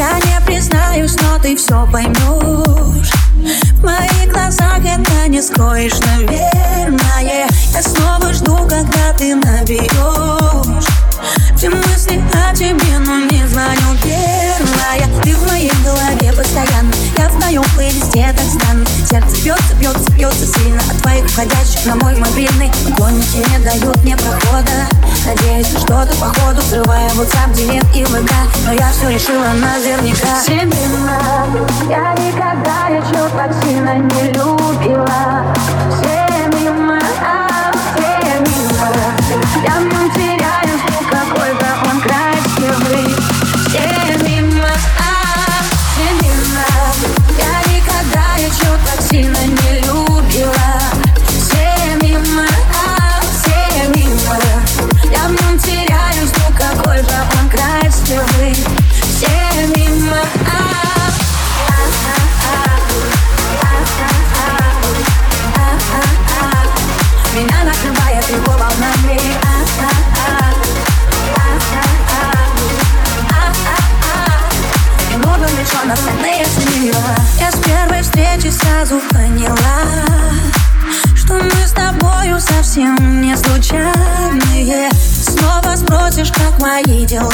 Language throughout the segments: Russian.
Я не признаюсь, но ты все поймешь В моих глазах это не скроешь, наверное. Я снова жду, когда ты наберешь Все мысли о тебе, но не звоню первая. Ты в моей голове постоянно. Я в твоем плейлисте так странно. Сердце бьется, бьется, бьется сильно От твоих входящих на мой мобильный. Поклонники не дают мне прохода. Надеюсь, на что-то походу Взрывая WhatsApp, директ и ВК Но я все решила наверняка. Семена Я никогда еще так сильно не любила. Все сразу поняла Что мы с тобою совсем не случайные. Снова спросишь, как мои дела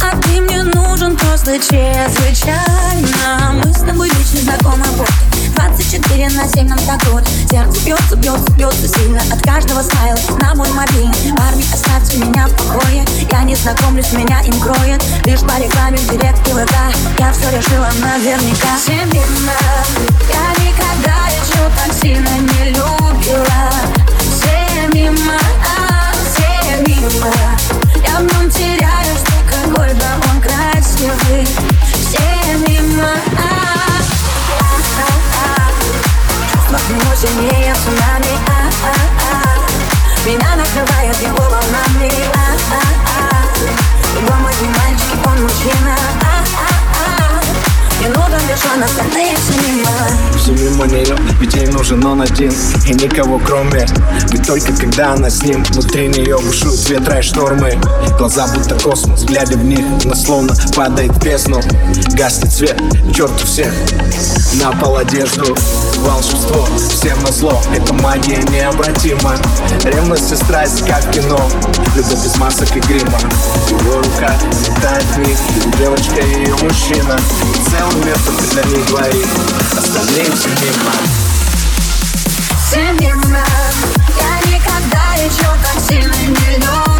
а ты мне нужен просто чрезвычайно. Мы с тобой лично знакомы вот 24 на 7 нам так вот. Сердце бьется, бьется, бьется сильно От каждого стайла. На мой мобильный Парни, оставьте меня в покое. Я не знакомлюсь, меня им кроет. Лишь по рекламе в директ ВК Я все решила наверняка. Семена Я никогда еще так сильно не любила. Все мимо, все мимо Я в нем теряюсь, ну какой же он красивый Нему сильнее цунами. А-а-а. Меня накрывает его волнами а-а-а. Его мой мальчик, он мужчина. А-а-а. Лишь он, остальные все мимо Все мимо нее, ведь ей нужен он один. И никого кроме Ведь только когда она с ним. Внутри нее бушуют ветра и штормы. Глаза будто космос, глядя в них Она словно падает в бездну. Гаснет свет, черт у всех На пол одежду Волшебство, всем на зло Это магия необратима. Ревность и страсть, как кино. Любовь без масок и грима. Его рука летает в них Девочка и ее мужчина. Целый мир только для них двоих Остальные все мимо. Все мимо. Я никогда еще так сильно не любила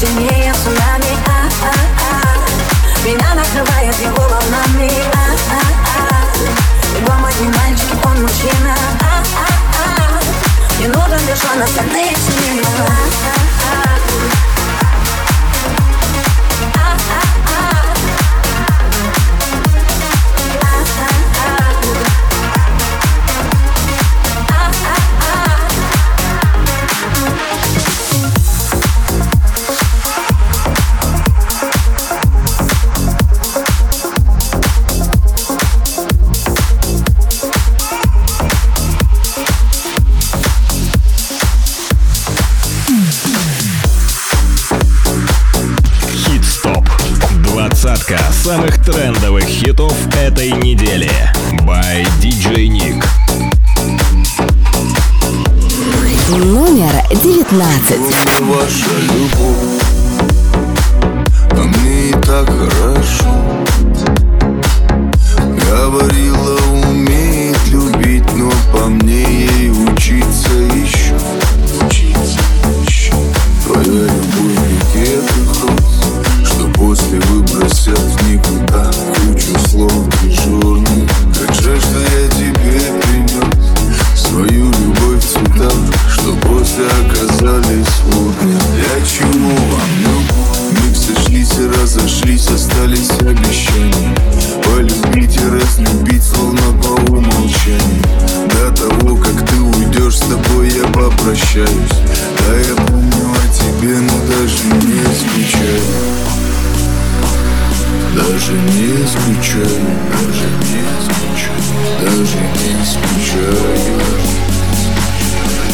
Сильнее цунами а-а-а. Меня накрывает его волнами а-а-а. Его мой не мальчик, он мужчина а-а-а. Не нужен лишь он, остальные все мимо Хит-стоп. Самых трендовых хитов этой недели. By DJ Nick. Номер девятнадцать. Ваша любовь, а мне и так хорошо Говорила, попрощаюсь Да я помню о тебе, но даже не скучаю Даже не скучаю, даже не скучаю, даже не скучаю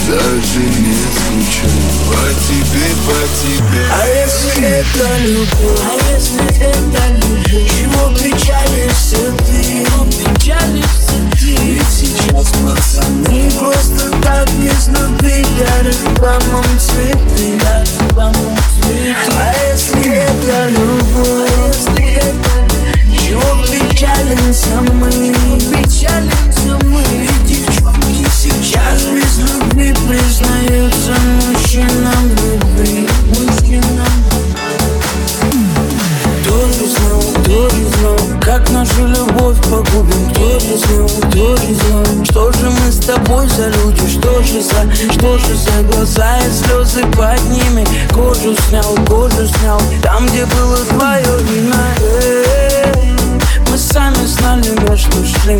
даже не скучаю По тебе, по тебе. А если это любовь, а если это любовь? Чего печалишься ты, чего печалишься сейчас пацаны. Просто так любви Дарят вам цветы, дарят вам цветы А если это любовь, а если это Чего печалимся мы, печалимся мы. Ведь девчонки сейчас без любви признаются мужчинам любви. Мужчинам Кто же знал, кто же знал, как нашу любовь погубим Знал, кто знал, что же мы с тобой за люди? Что же за, что же за глаза и слезы под ними? Кожу снял, кожу снял, там где было твое Эй, Мы сами знали, на что шли.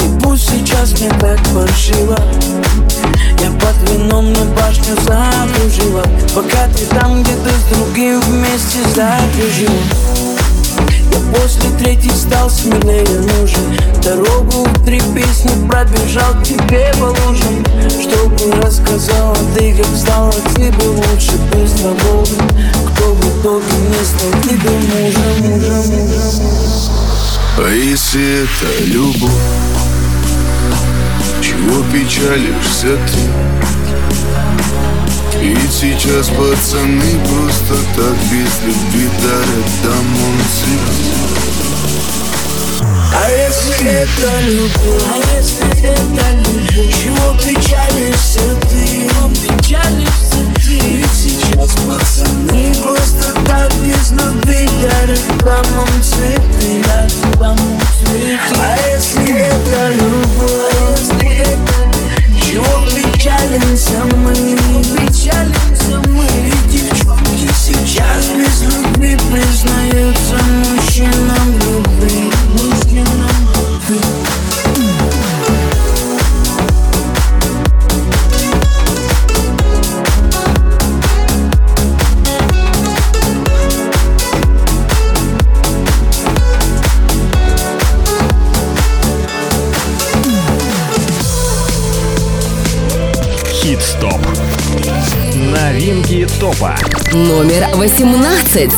И пусть сейчас мне так паршиво. Я под вином мне башню закружила. Пока ты там где-то с другим вместе закружила после третьей стал смелее нужен. Дорогу в три песни пробежал тебе по лужам Чтобы рассказала ты, как стало тебе лучше без свободы Кто в итоге не стал тебе мужем, мужем, мужем А если это любовь Чего печалишься ты? Ведь сейчас пацаны просто так без любви дарят домой цветы. А если это любовь, а если это любовь? Чего печалишься ты, чего печалишься ты? Ведь сейчас пацаны просто так без любви Дарят вам цветы, дарят вам цветы. А если это любовь, Номер 18.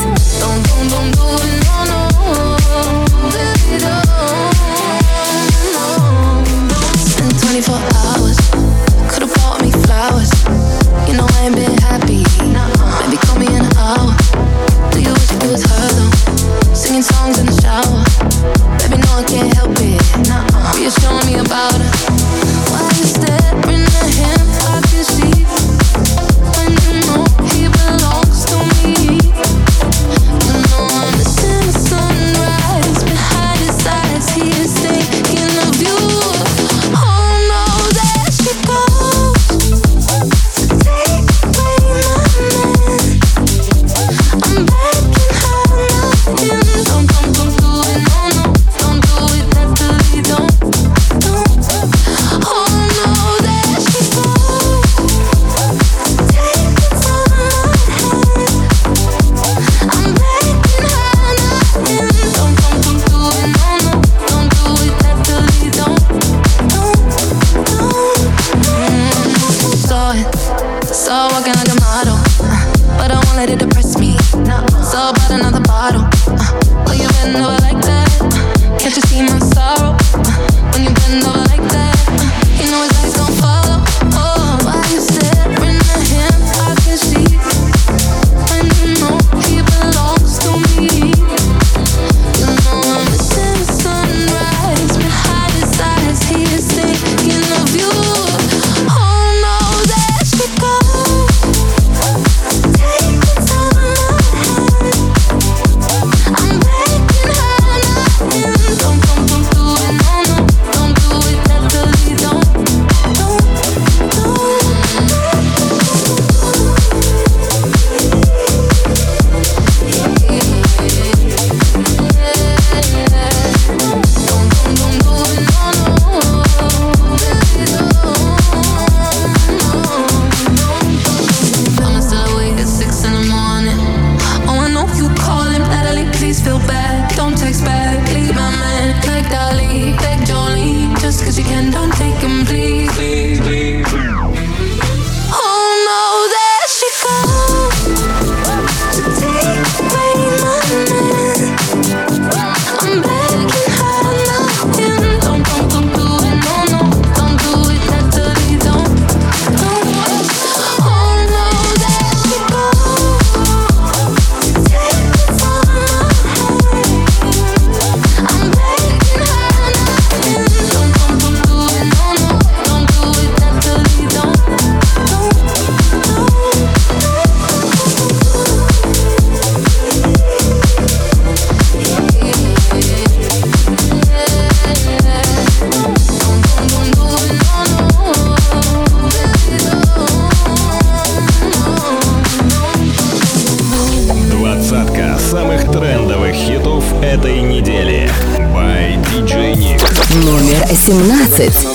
Mixes.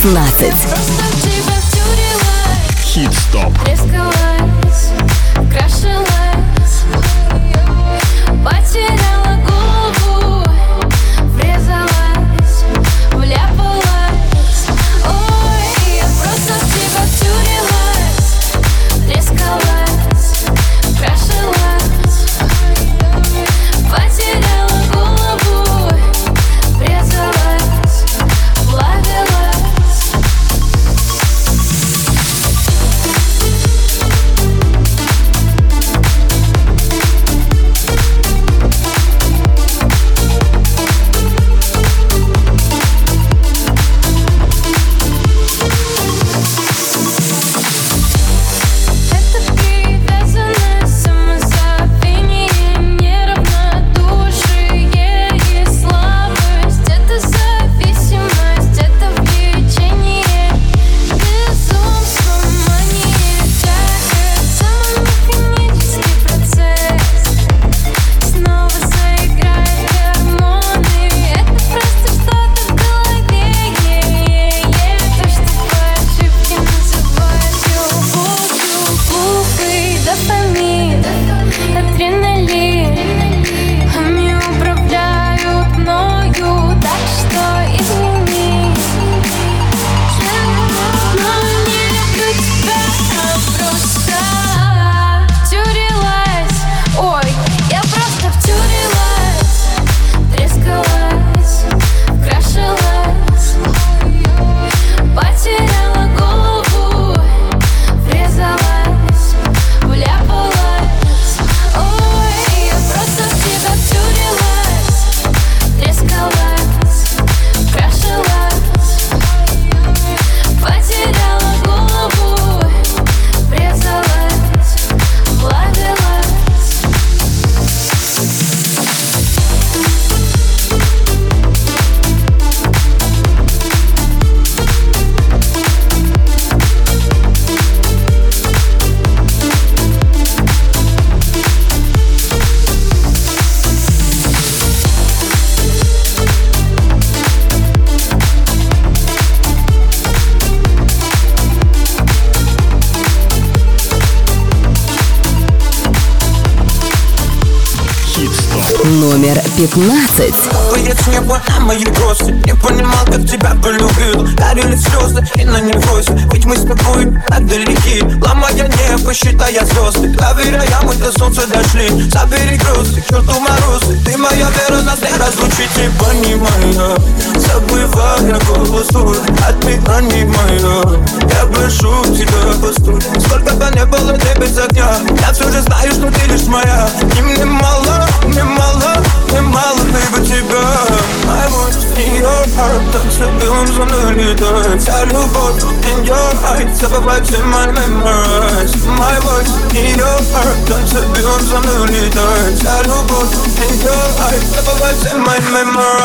16. 16 my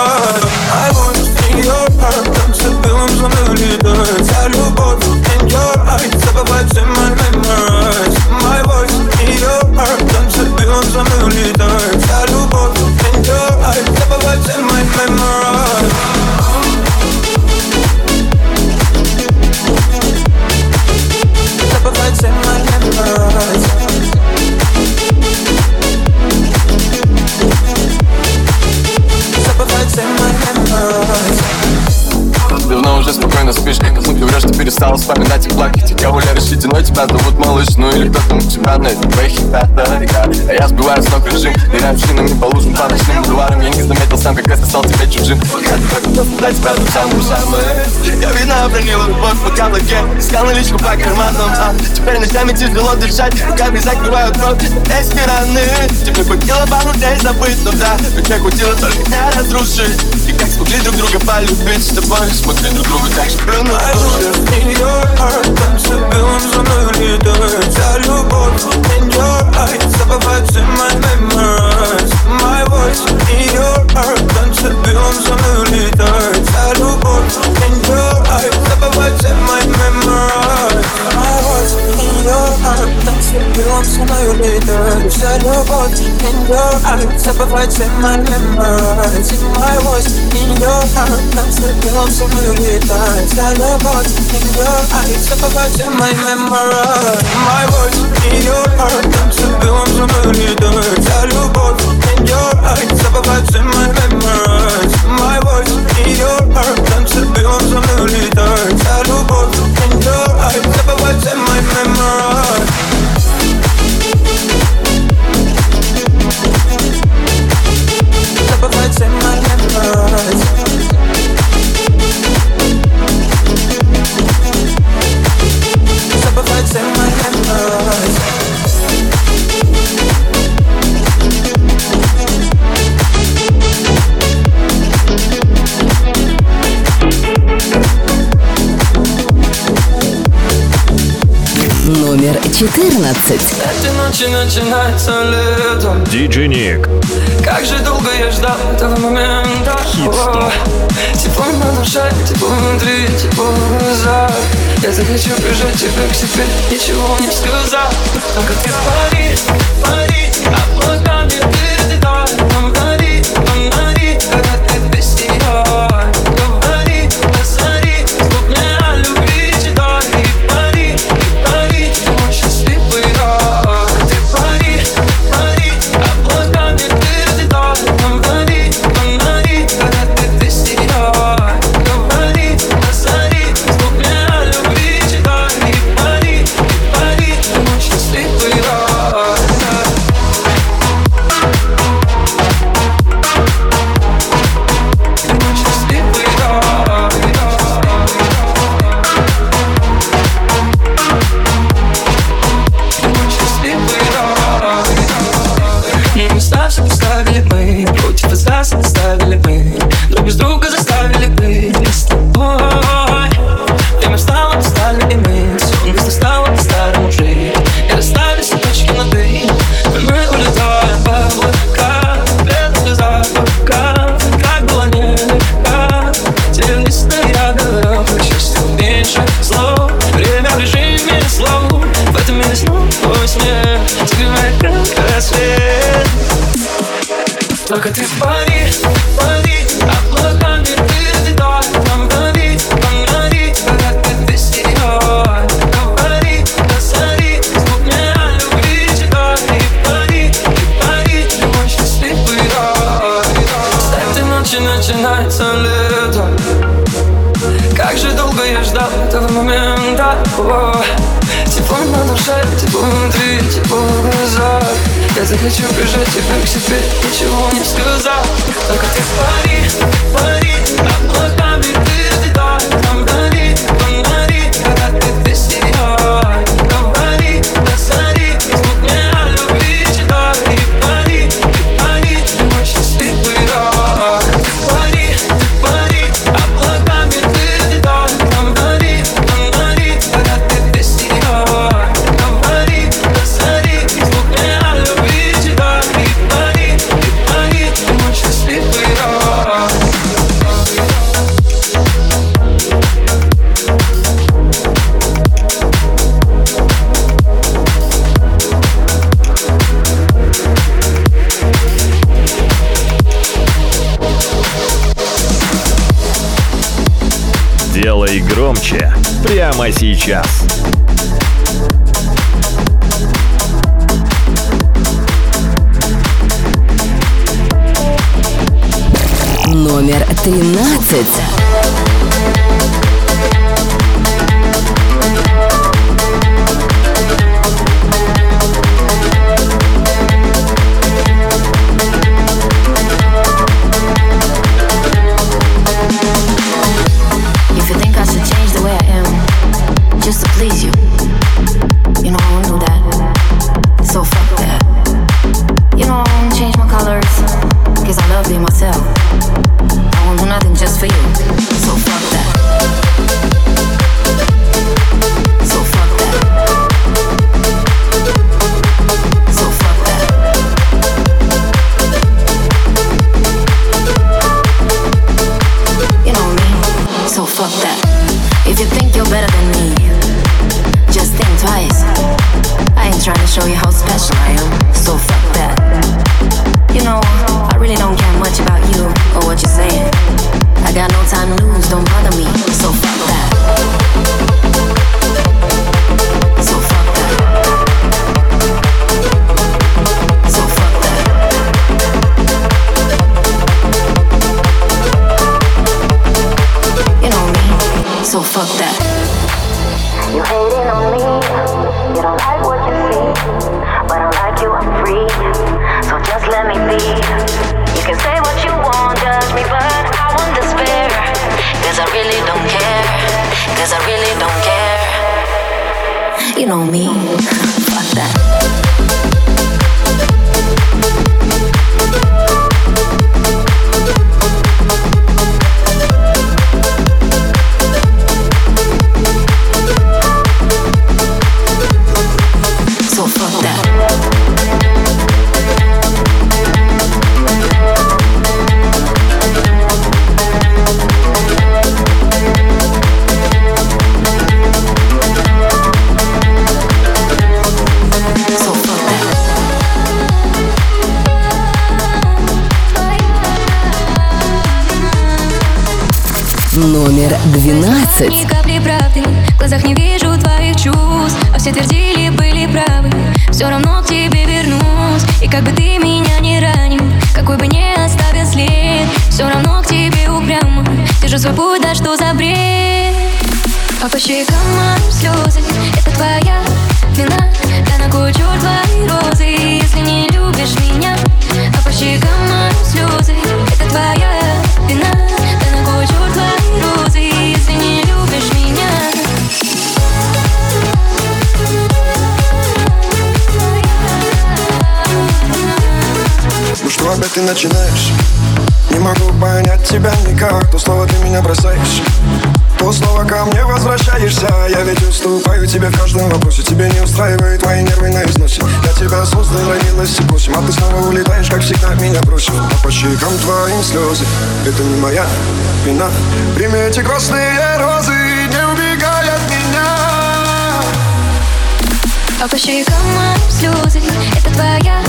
дать ту самую самую Я вина обронила любовь по каблуке Искал наличку по карманам а Теперь ночами тяжело дышать. Руками закрывают рот Эти раны. Тебе хватило пару дней забыть, ну да Но тебе хватило только не разрушить. И как смогли друг друга полюбить? С тобой Смотри друг другу так же прыгнуть In your heart, танцы белым за мной летает Вся любовь in your eyes Забывать in my memories. My voice in your heart, танцы белым за мной летает Вся любовь in your eyes Забывать in my heart, танцы белым за мной летает Вся любовь in your eyes Забывать in my memories My voice in your heart, танцы белым за мной летает Вся любовь in your eyes Забывать in my memories My voice in your heart, танцы белым за мной летает Вся любовь in your eyes Забывать in my memories My voice in your heart, танцы белым за мной летает Вся любовь in your eyes Забывать in my memories 14. Эти ночи начинается летом Диджей Ник. Как же долго я ждал этого момента. О, Тепло на душе, тепло внутри, тепло в глазах. Я захочу прижать тебя к себе, ничего не сказав. Только ты пари, пари, только ты 20 Ни капли правды, в глазах не вижу твоих чувств. А все твердили, были правы, все равно к тебе вернусь. И как бы ты меня не ранил, какой бы не оставил след Все равно к тебе упрямо, ты же свой путь, да что за бред? А по щекам моим слезы, это твоя вина Да на черт твои розы. Если не любишь меня А по щекам моим слезы. Это твоя вина Да на кой черт твои розы. Если не любишь меня Ну что опять ты начинаешь? Не могу понять тебя никак То снова ты меня бросаешь То снова ко мне возвращаешься. Я ведь уступаю тебе в каждом вопросе. Тебе не устраивает мои нервы на износе. Я тебя создал, родилась и просим А ты снова улетаешь, как всегда, меня бросив А по щекам твоим слезы. Это не моя вина. Прими эти красные розы Не убегай от меня. А по щекам моим слезы. Это твоя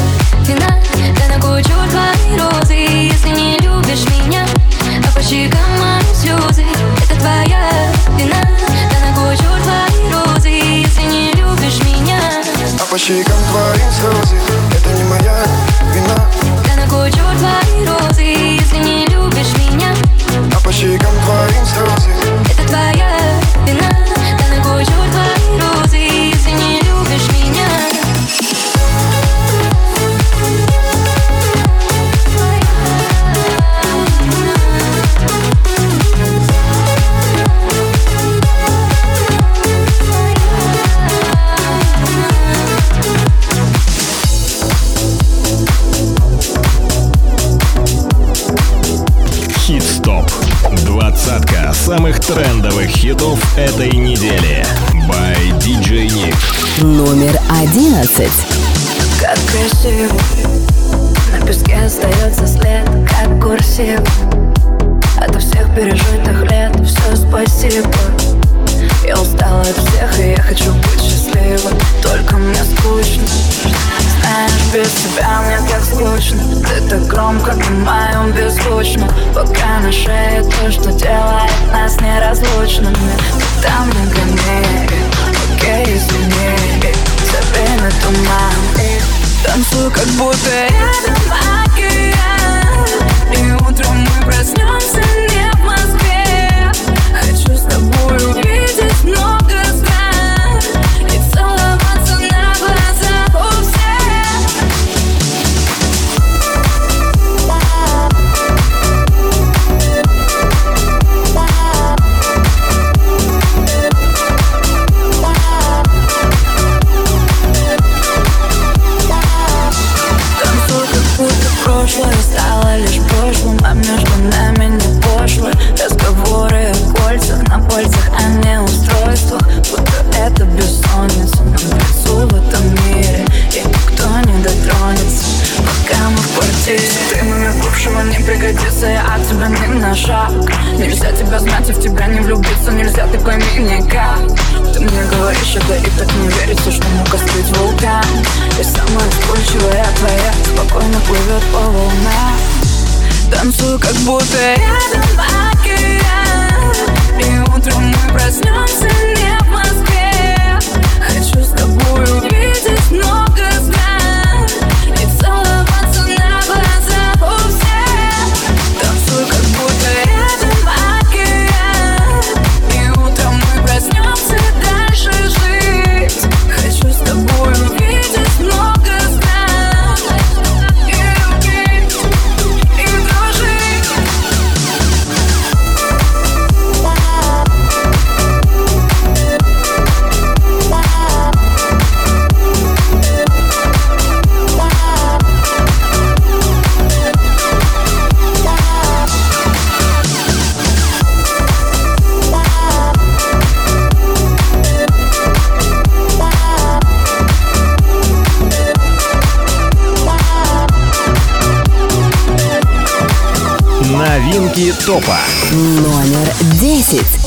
вина. Да на черт твои розы. Если не любишь меня а по щекам мои слезы Это твоя вина. Да на нагучу твои розы Если не любишь меня. А по щекам твоим слезы Это не моя вина. Да на нагучу твои розы Если не любишь меня. А по щекам твоим слезы Это твоя вина. Да на нагучу твои розы этой недели. By DJ Nick. Номер одиннадцать. Как красиво. На песке остается след, как курсив От всех пережитых лет все спасибо. Я устала от всех, и я хочу быть счастливой Только мне скучно. Знаешь, без тебя мне так скучно. Ты так громко на моем беззвучно. Пока на шее то, что делает нас неразлучными там на гоне, окей, извини Забей туман и танцую, как будто рядом океан И утром мы проснемся не в Москве Хочу с тобой увидеть много пригодится Я от тебя не на шаг. Нельзя тебя знать и в тебя не влюбиться Нельзя, ты пойми никак Ты мне говоришь это и так не верится Что мог остыть вулкан. И самая вспыльчивая твоя Спокойно плывет по волнам. Танцую, как будто рядом океан. И утром мы проснемся не в Москве. Хочу с тобой увидеть много стран Новинки топа. Номер десять.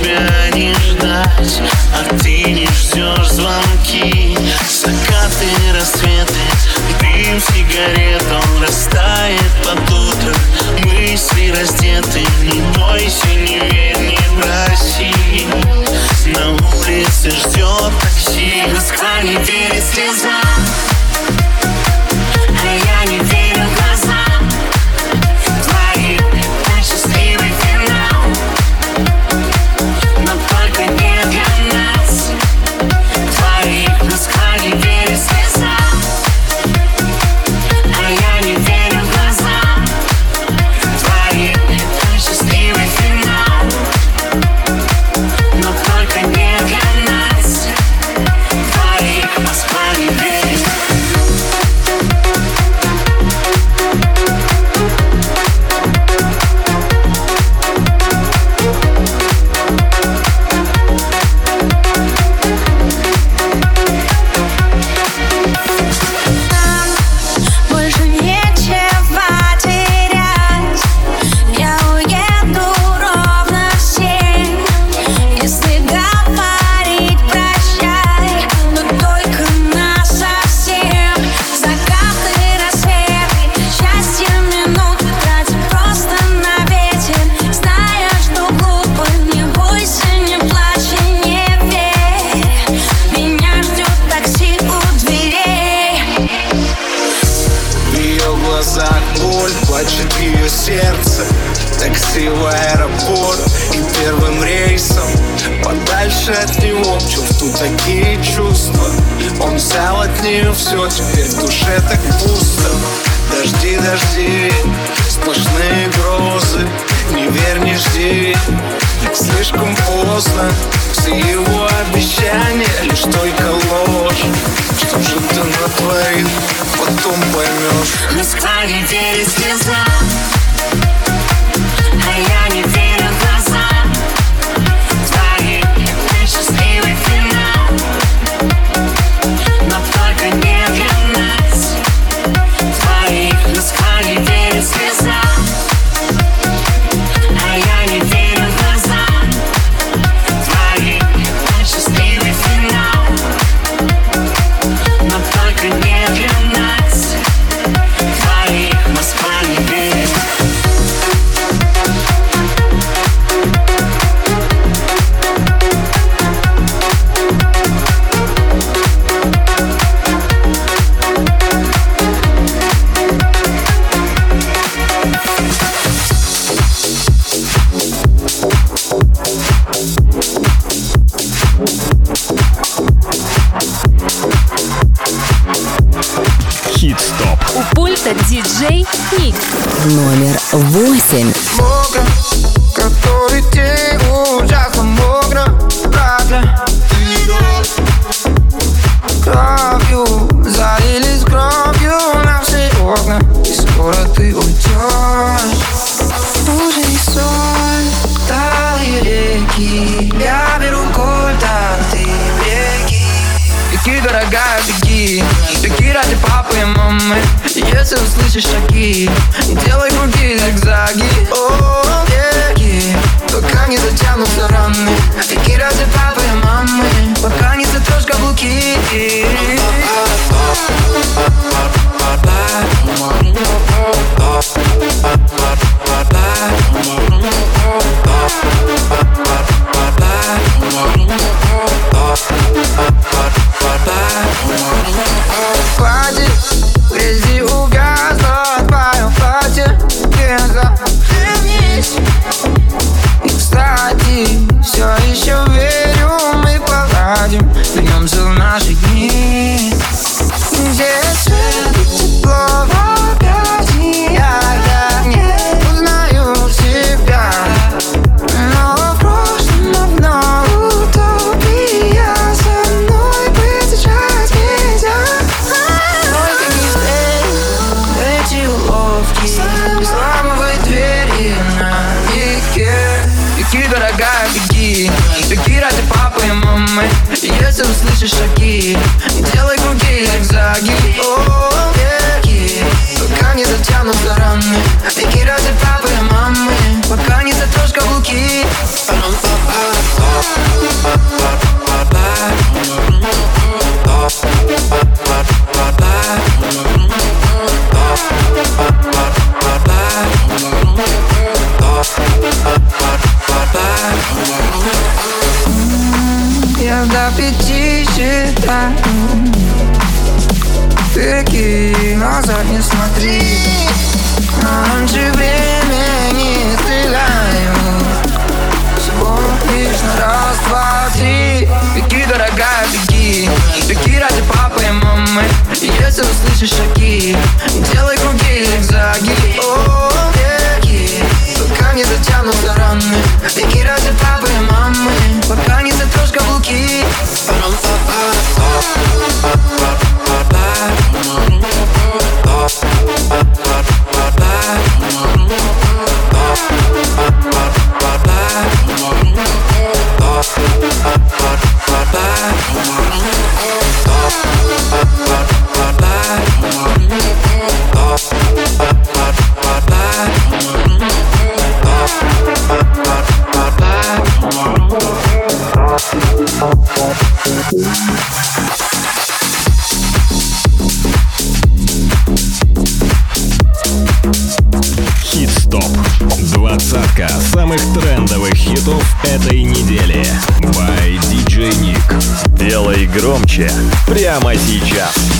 Yeah. дожди Сплошные грозы, не верь, не жди. Слишком поздно, все его обещания Лишь только ложь. Что же ты натворил, потом поймешь. Москва не перестезла A voice in Делай круги, зигзаги О, беги Пока не затянутся раны Беги ради папы и мамы. Пока не затрешь каблуки. Парам-па-па-па прямо сейчас.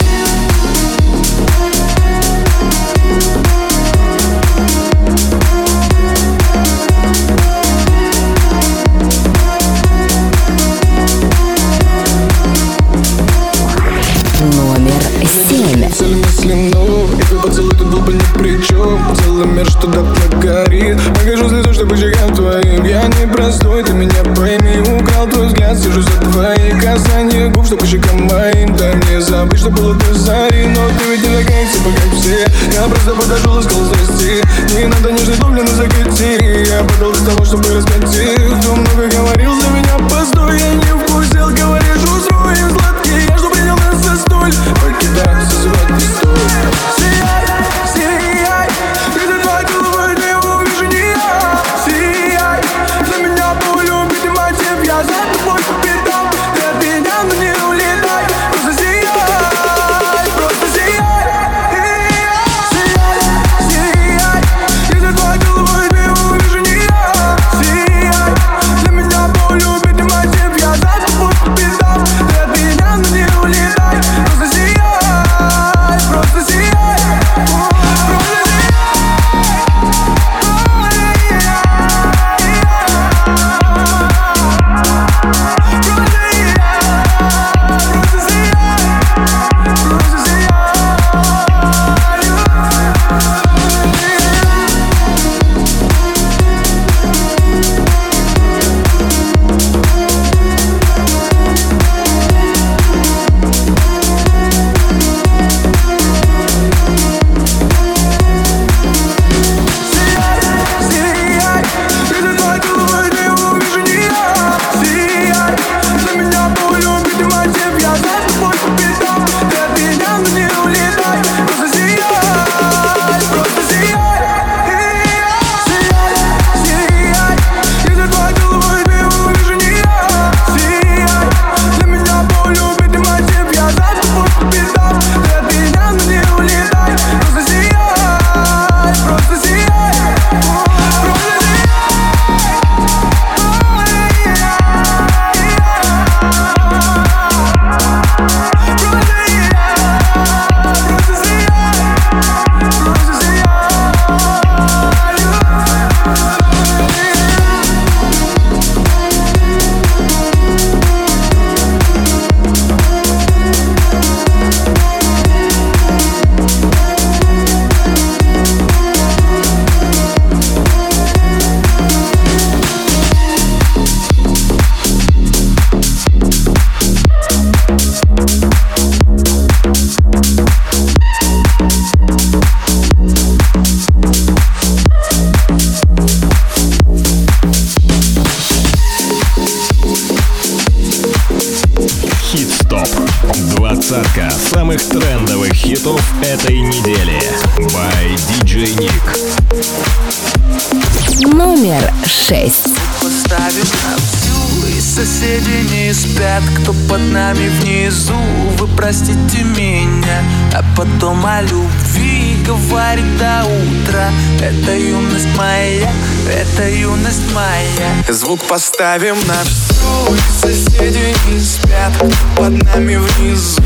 Поставим на всю и соседи не спят под нами внизу,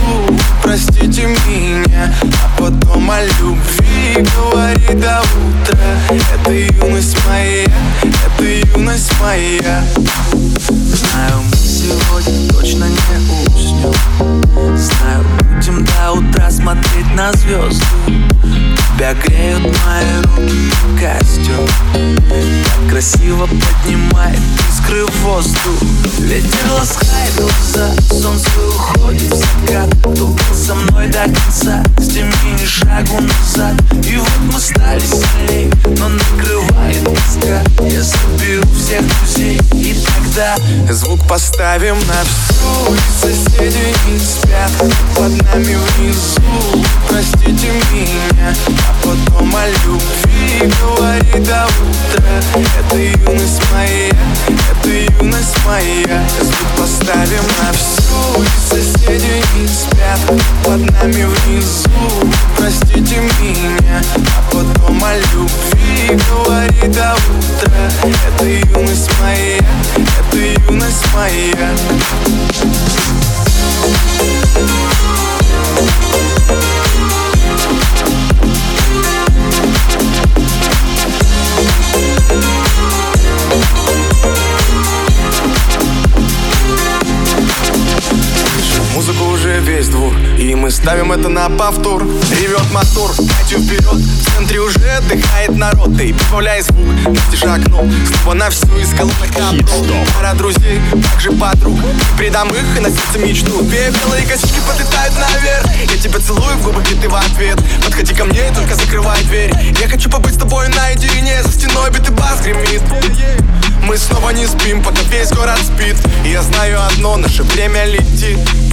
простите меня А потом о любви говорит до утра. Это юность моя, это юность моя. Знаю, мы сегодня точно не смотреть на звезды Тебя греют мои руки и костюм. Так красиво поднимает искры в воздух. Ветер ласкает глаза, солнце уходит в закат Кто был со мной до конца, сними ни шагу назад. И вот мы стали сильней, но накрывает тоска Я соберу всех друзей и тогда Звук поставим на всю, соседи не спят Под нами внизу, простите меня А потом о любви говори до утра Это юность моя, это юность моя. Звук поставим на всю, соседи не спят Под нами внизу, это на повтор. Ревет мотор, Катю вперед. В центре уже отдыхает народ. Ты прибавляй звук, настежь окно. Снова на всю из колонок Пара друзей, также подруг. Предам их и на сердце мечту. Две белые косички подлетают наверх. Я тебя целую в губы, и ты в ответ. Подходи ко мне и только закрывай дверь. Я хочу побыть с тобой наедине. За стеной битый бас гремит. Мы снова не спим, пока весь город спит. И я знаю одно, наше время летит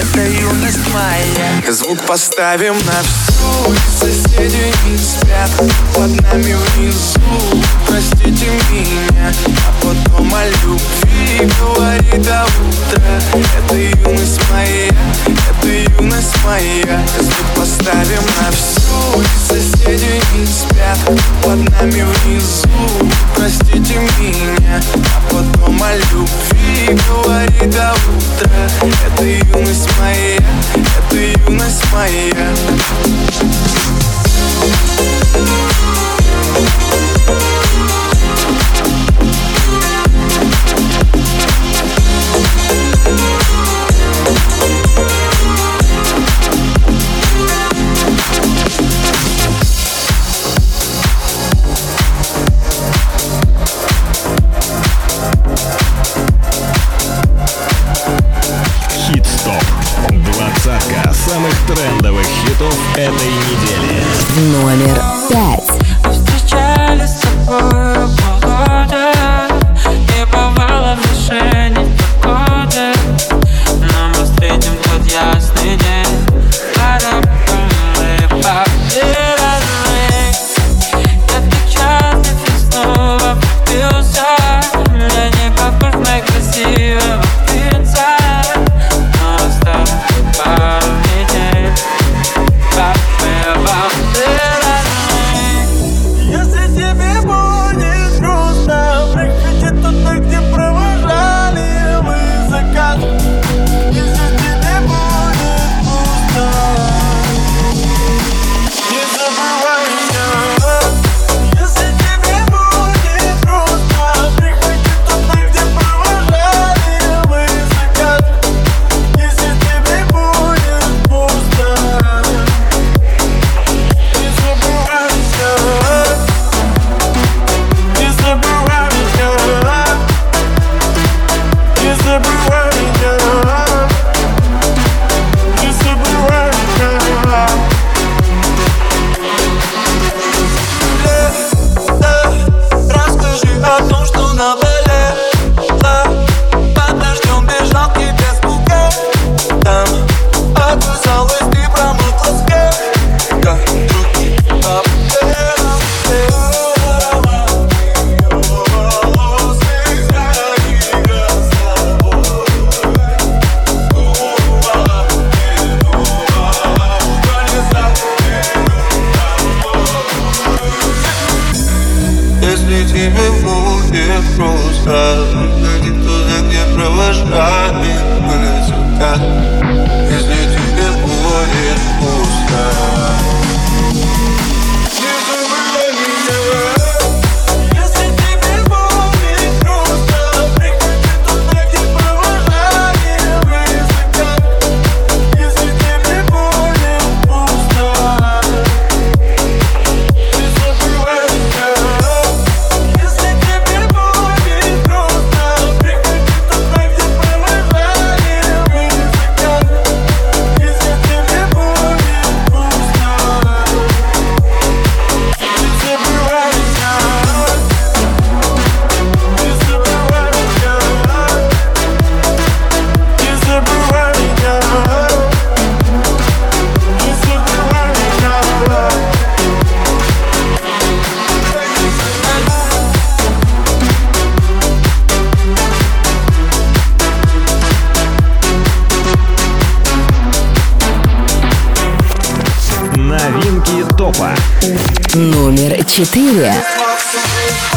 это юность моя Звук поставим на всю, соседи не спят Под нами внизу, простите меня А потом о любви говорит до утра Это юность моя, это юность моя. Звук поставим на всю, соседи не спят Под нами внизу, простите меня А потом о любви говори до утра 4. значит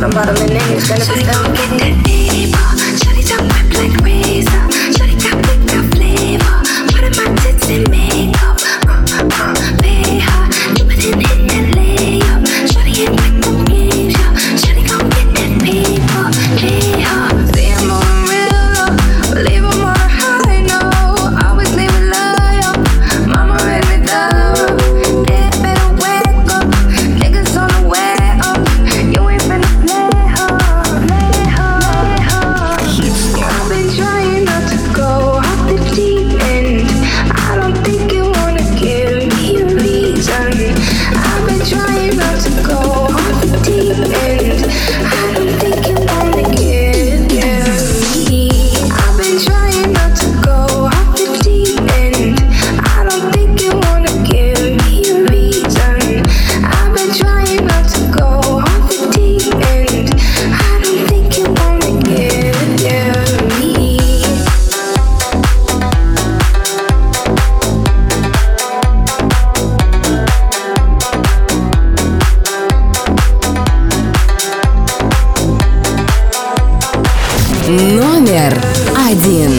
what I'm bottling in. It's gonna be done. Один.